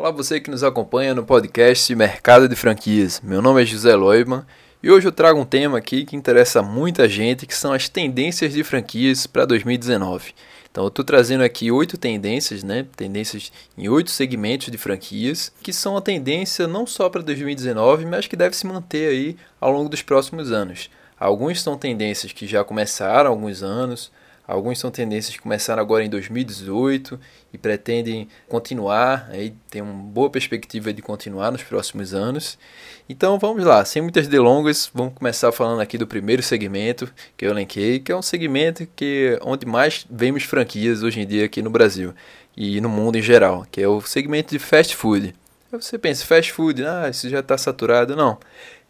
Olá, você que nos acompanha no podcast Mercado de Franquias. Meu nome é José Loiman e hoje eu trago um tema aqui que interessa muita gente, que são as tendências de franquias para 2019. Então eu estou trazendo aqui oito tendências, né? Tendências em oito segmentos de franquias, que são a tendência não só para 2019, mas que deve se manter aí ao longo dos próximos anos. Alguns são tendências que já começaram há alguns anos, Alguns são tendências que começaram agora em 2018 e pretendem continuar, aí tem uma boa perspectiva de continuar nos próximos anos. Então vamos lá, sem muitas delongas, vamos começar falando aqui do primeiro segmento que eu elenquei, que é um segmento que onde mais vemos franquias hoje em dia aqui no Brasil e no mundo em geral, que é o segmento de fast food. Aí você pensa, fast food, ah, isso já está saturado. Não.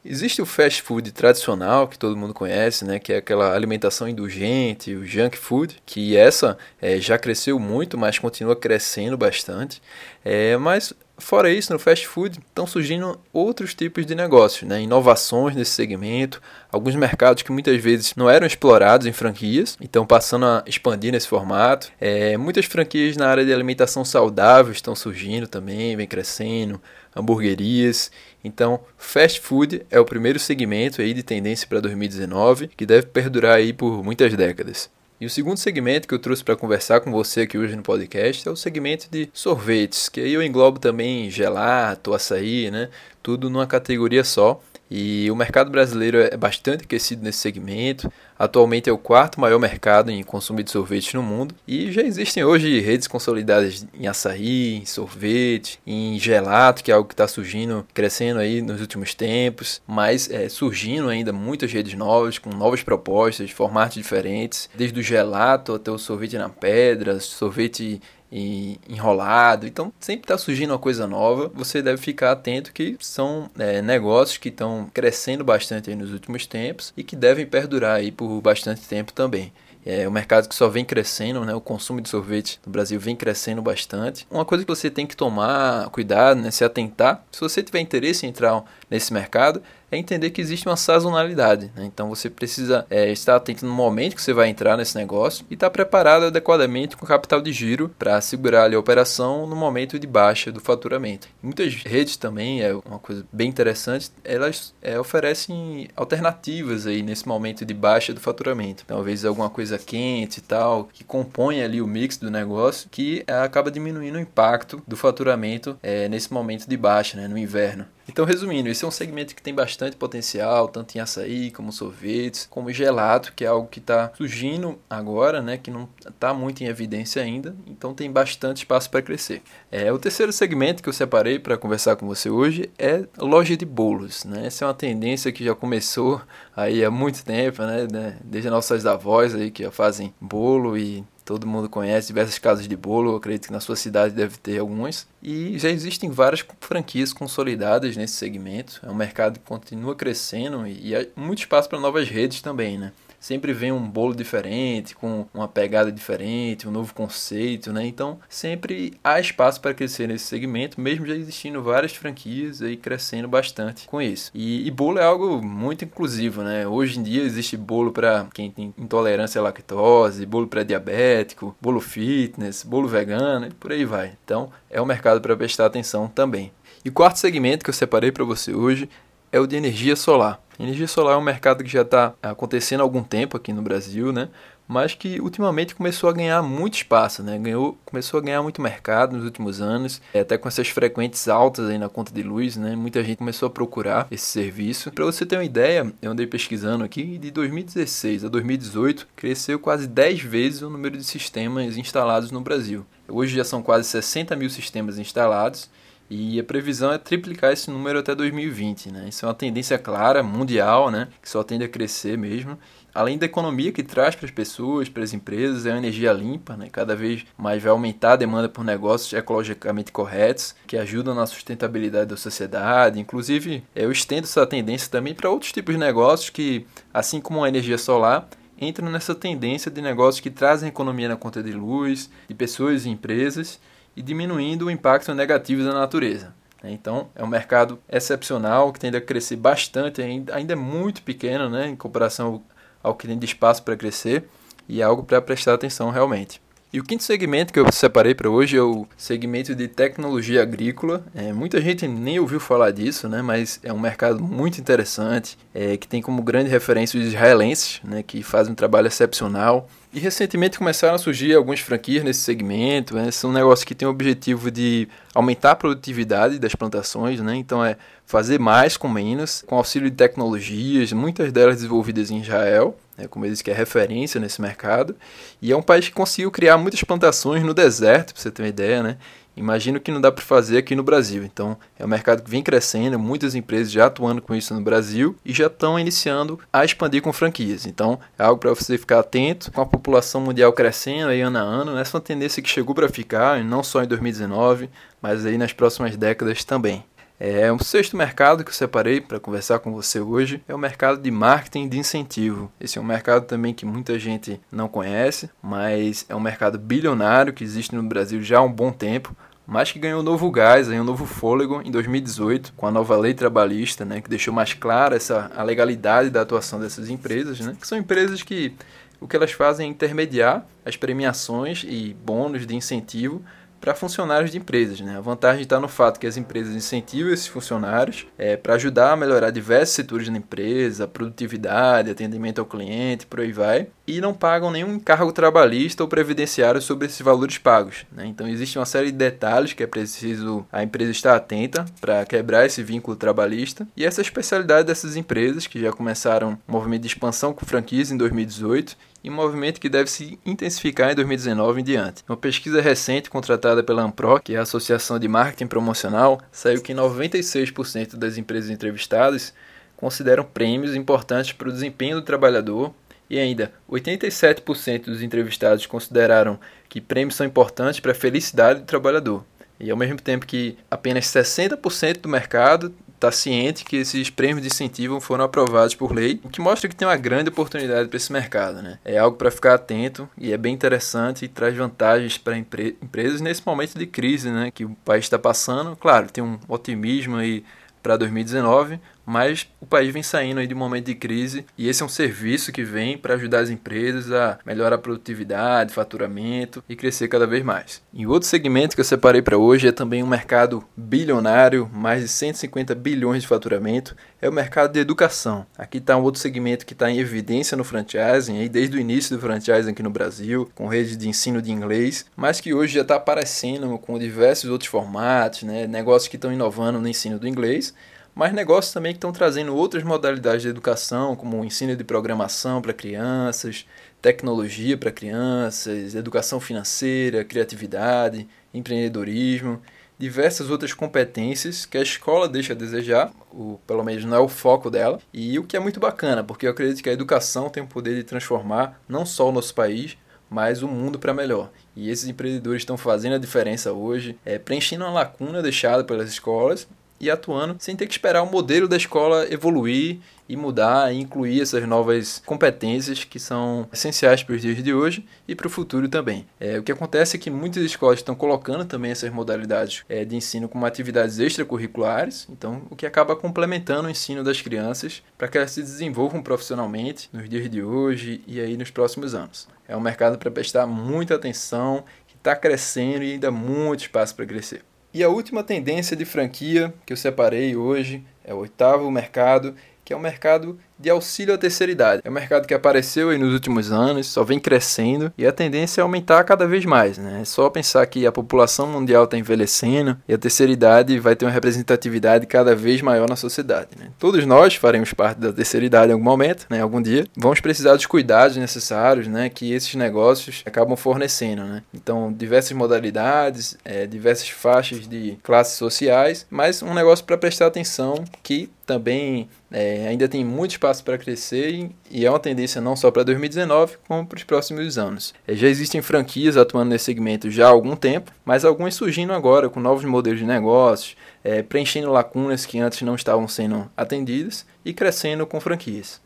Existe o fast food tradicional que todo mundo conhece, né, que é aquela alimentação indulgente, o junk food, que essa é, já cresceu muito, mas continua crescendo bastante. É, mas Fora isso, no fast food estão surgindo outros tipos de negócios, né? inovações nesse segmento, alguns mercados que muitas vezes não eram explorados em franquias, então passando a expandir nesse formato. É, muitas franquias na área de alimentação saudável estão surgindo também, vem crescendo, hamburguerias. Então, fast food é o primeiro segmento aí de tendência para 2019 que deve perdurar aí por muitas décadas. E o segundo segmento que eu trouxe para conversar com você aqui hoje no podcast é o segmento de sorvetes, que aí eu englobo também gelato, açaí, né? Tudo numa categoria só. E o mercado brasileiro é bastante aquecido nesse segmento. Atualmente é o quarto maior mercado em consumo de sorvete no mundo. E já existem hoje redes consolidadas em açaí, em sorvete, em gelato, que é algo que está surgindo, crescendo aí nos últimos tempos. Mas é, surgindo ainda muitas redes novas, com novas propostas, formatos diferentes. Desde o gelato até o sorvete na pedra, sorvete e enrolado. Então sempre está surgindo uma coisa nova. Você deve ficar atento que são é, negócios que estão crescendo bastante nos últimos tempos e que devem perdurar aí por bastante tempo também. É um mercado que só vem crescendo, né? O consumo de sorvete no Brasil vem crescendo bastante. Uma coisa que você tem que tomar cuidado, né? Se atentar. Se você tiver interesse em entrar nesse mercado, é entender que existe uma sazonalidade. Né? Então você precisa é, estar atento no momento que você vai entrar nesse negócio e estar preparado adequadamente com capital de giro para segurar ali, a operação no momento de baixa do faturamento. Muitas redes também, é uma coisa bem interessante, elas é, oferecem alternativas aí nesse momento de baixa do faturamento. Talvez alguma coisa quente e tal, que compõe ali o mix do negócio, que é, acaba diminuindo o impacto do faturamento é, nesse momento de baixa, né, no inverno. Então, resumindo, esse é um segmento que tem bastante potencial, tanto em açaí, como sorvetes, como gelato, que é algo que está surgindo agora, né, que não está muito em evidência ainda, então tem bastante espaço para crescer. É, o terceiro segmento que eu separei para conversar com você hoje é loja de bolos. Né? Essa é uma tendência que já começou aí há muito tempo, né, né desde nossas avós aí que fazem bolo e todo mundo conhece diversas casas de bolo, acredito que na sua cidade deve ter algumas. E já existem várias franquias consolidadas nesse segmento. É um mercado que continua crescendo e há muito espaço para novas redes também, né? Sempre vem um bolo diferente, com uma pegada diferente, um novo conceito, né? Então, sempre há espaço para crescer nesse segmento, mesmo já existindo várias franquias aí crescendo bastante com isso. E, e bolo é algo muito inclusivo, né? Hoje em dia existe bolo para quem tem intolerância à lactose, bolo para diabético, bolo fitness, bolo vegano e por aí vai. Então, é um mercado para prestar atenção também. E o quarto segmento que eu separei para você hoje é o de energia solar. Energia solar é um mercado que já está acontecendo há algum tempo aqui no Brasil, né? mas que ultimamente começou a ganhar muito espaço, né? Ganhou, começou a ganhar muito mercado nos últimos anos, é, até com essas frequentes altas aí na conta de luz, né? Muita gente começou a procurar esse serviço. Para você ter uma ideia, eu andei pesquisando aqui, de 2016 a 2018 cresceu quase 10 vezes o número de sistemas instalados no Brasil. Hoje já são quase 60 mil sistemas instalados e a previsão é triplicar esse número até 2020, né? Isso é uma tendência clara, mundial, né? Que só tende a crescer mesmo. Além da economia que traz para as pessoas, para as empresas, é uma energia limpa, né? Cada vez mais vai aumentar a demanda por negócios ecologicamente corretos, que ajudam na sustentabilidade da sociedade. Inclusive, eu estendo essa tendência também para outros tipos de negócios que, assim como a energia solar, entram nessa tendência de negócios que trazem economia na conta de luz, de pessoas e empresas e diminuindo o impacto negativo da natureza. Né? Então, é um mercado excepcional que tende a crescer bastante, ainda, é muito pequeno né, em comparação ao que tem de espaço para crescer e é algo para prestar atenção realmente. E o quinto segmento que eu separei para hoje é o segmento de tecnologia agrícola. É, muita gente nem ouviu falar disso, né, mas é um mercado muito interessante, é, que tem como grande referência os israelenses, né, que fazem um trabalho excepcional. E recentemente começaram a surgir algumas franquias nesse segmento. Né? São negócios que têm o objetivo de aumentar a produtividade das plantações, né? então é fazer mais com menos, com auxílio de tecnologias, muitas delas desenvolvidas em Israel, né? como eles que é referência nesse mercado. E é um país que conseguiu criar muitas plantações no deserto, para você ter uma ideia, né? Imagino que não dá para fazer aqui no Brasil. Então, é um mercado que vem crescendo, muitas empresas já atuando com isso no Brasil e já estão iniciando a expandir com franquias. Então, é algo para você ficar atento. Com a população mundial crescendo aí ano a ano, essa é uma tendência que chegou para ficar, não só em 2019, mas aí nas próximas décadas também. É, o sexto mercado que eu separei para conversar com você hoje é o mercado de marketing de incentivo. Esse é um mercado também que muita gente não conhece, mas é um mercado bilionário que existe no Brasil já há um bom tempo mas que ganhou um novo gás, um novo fôlego em 2018, com a nova lei trabalhista, né, que deixou mais clara essa, a legalidade da atuação dessas empresas, né, que são empresas que o que elas fazem é intermediar as premiações e bônus de incentivo para funcionários de empresas. Né? A vantagem está no fato que as empresas incentivam esses funcionários é, para ajudar a melhorar diversos setores da empresa, produtividade, atendimento ao cliente, por aí vai, e não pagam nenhum encargo trabalhista ou previdenciário sobre esses valores pagos. Né? Então existe uma série de detalhes que é preciso a empresa estar atenta para quebrar esse vínculo trabalhista. E essa especialidade dessas empresas, que já começaram um movimento de expansão com franquias em 2018 e um movimento que deve se intensificar em 2019 em diante. Uma pesquisa recente contratada pela Ampro, que é a Associação de Marketing Promocional, saiu que 96% das empresas entrevistadas consideram prêmios importantes para o desempenho do trabalhador e ainda 87% dos entrevistados consideraram que prêmios são importantes para a felicidade do trabalhador. E ao mesmo tempo que apenas 60% do mercado está ciente que esses prêmios de incentivo foram aprovados por lei, o que mostra que tem uma grande oportunidade para esse mercado. Né? É algo para ficar atento e é bem interessante e traz vantagens para empre empresas nesse momento de crise né, que o país está passando. Claro, tem um otimismo aí para 2019, mas o país vem saindo aí de um momento de crise e esse é um serviço que vem para ajudar as empresas a melhorar a produtividade, faturamento e crescer cada vez mais. E outro segmento que eu separei para hoje é também um mercado bilionário, mais de 150 bilhões de faturamento, é o mercado de educação. Aqui está um outro segmento que está em evidência no franchising, desde o início do franchising aqui no Brasil, com rede de ensino de inglês, mas que hoje já está aparecendo com diversos outros formatos, né, negócios que estão inovando no ensino do inglês mas negócios também que estão trazendo outras modalidades de educação, como o ensino de programação para crianças, tecnologia para crianças, educação financeira, criatividade, empreendedorismo, diversas outras competências que a escola deixa a desejar, o, pelo menos não é o foco dela, e o que é muito bacana, porque eu acredito que a educação tem o poder de transformar não só o nosso país, mas o mundo para melhor. E esses empreendedores estão fazendo a diferença hoje, é, preenchendo uma lacuna deixada pelas escolas e atuando sem ter que esperar o modelo da escola evoluir e mudar e incluir essas novas competências que são essenciais para os dias de hoje e para o futuro também. É, o que acontece é que muitas escolas estão colocando também essas modalidades é, de ensino como atividades extracurriculares, então o que acaba complementando o ensino das crianças para que elas se desenvolvam profissionalmente nos dias de hoje e aí nos próximos anos. É um mercado para prestar muita atenção, que está crescendo e ainda muito espaço para crescer. E a última tendência de franquia que eu separei hoje é o oitavo mercado, que é o mercado de auxílio à terceira idade. É um mercado que apareceu aí nos últimos anos, só vem crescendo e a tendência é aumentar cada vez mais. Né? É só pensar que a população mundial está envelhecendo e a terceira idade vai ter uma representatividade cada vez maior na sociedade. Né? Todos nós faremos parte da terceira idade em algum momento, né? algum dia. Vamos precisar dos cuidados necessários né? que esses negócios acabam fornecendo. Né? Então, diversas modalidades, é, diversas faixas de classes sociais, mas um negócio para prestar atenção que também é, ainda tem muito espaço para crescer e, é uma tendência não só para 2019, como para os próximos anos. É, já existem franquias atuando nesse segmento já há algum tempo, mas algumas surgindo agora com novos modelos de negócios, é, preenchendo lacunas que antes não estavam sendo atendidas e crescendo com franquias.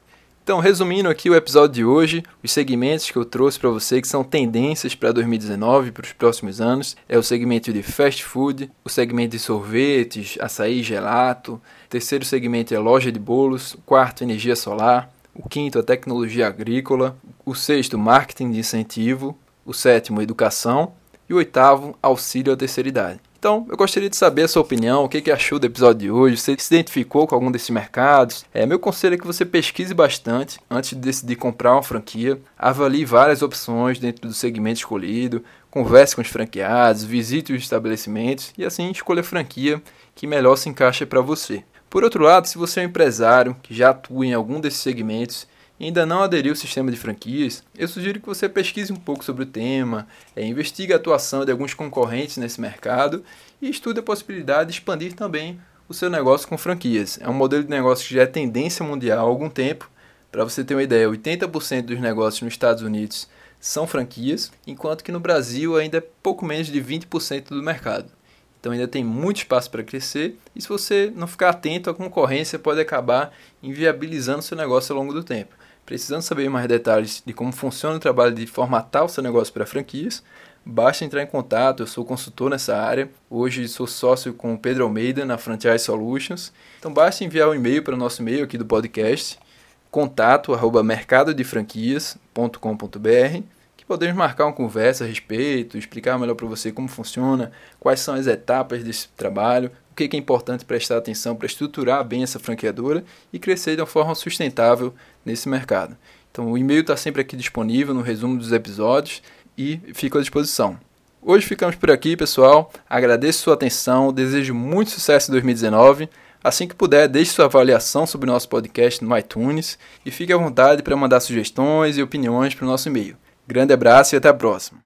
Então, resumindo aqui o episódio de hoje, os segmentos que eu trouxe para você que são tendências para 2019 e para os próximos anos é o segmento de fast food, o segmento de sorvetes, açaí, gelato, terceiro segmento é loja de bolos, o quarto energia solar, o quinto a tecnologia agrícola, o sexto marketing de incentivo, o sétimo, educação e o oitavo, auxílio à terceira idade. Então, eu gostaria de saber a sua opinião, o que, que achou do episódio de hoje, você se identificou com algum desses mercados. É, meu conselho é que você pesquise bastante antes de decidir comprar uma franquia, avalie várias opções dentro do segmento escolhido, converse com os franqueados, visite os estabelecimentos e assim escolha a franquia que melhor se encaixa para você. Por outro lado, se você é um empresário que já atua em algum desses segmentos e ainda não aderiu ao sistema de franquias, eu sugiro que você pesquise um pouco sobre o tema, é, investigue a atuação de alguns concorrentes nesse mercado e estude a possibilidade de expandir também o seu negócio com franquias. É um modelo de negócio que já é tendência mundial há algum tempo. Para você ter uma ideia, 80% dos negócios nos Estados Unidos são franquias, enquanto que no Brasil ainda é pouco menos de 20% do mercado. Então ainda tem muito espaço para crescer e se você não ficar atento, a concorrência pode acabar inviabilizando seu negócio ao longo do tempo. Precisando saber mais detalhes de como funciona o trabalho de formatar o seu negócio para franquias, basta entrar em contato. Eu sou consultor nessa área. Hoje sou sócio com o Pedro Almeida na Franchise Solutions. Então basta enviar um e-mail para o nosso e-mail aqui do podcast, contato arroba mercadodefranquias.com.br que podemos marcar uma conversa a respeito, explicar melhor para você como funciona, quais são as etapas desse trabalho, o que é importante prestar atenção para estruturar bem essa franqueadora e crescer de uma forma sustentável nesse mercado. Então, o e-mail está sempre aqui disponível no resumo dos episódios e fico à disposição. Hoje ficamos por aqui, pessoal. Agradeço sua atenção, desejo muito sucesso em 2019. Assim que puder, deixe sua avaliação sobre o nosso podcast no iTunes e fique à vontade para mandar sugestões e opiniões para o nosso e-mail. Grande abraço e até a próxima.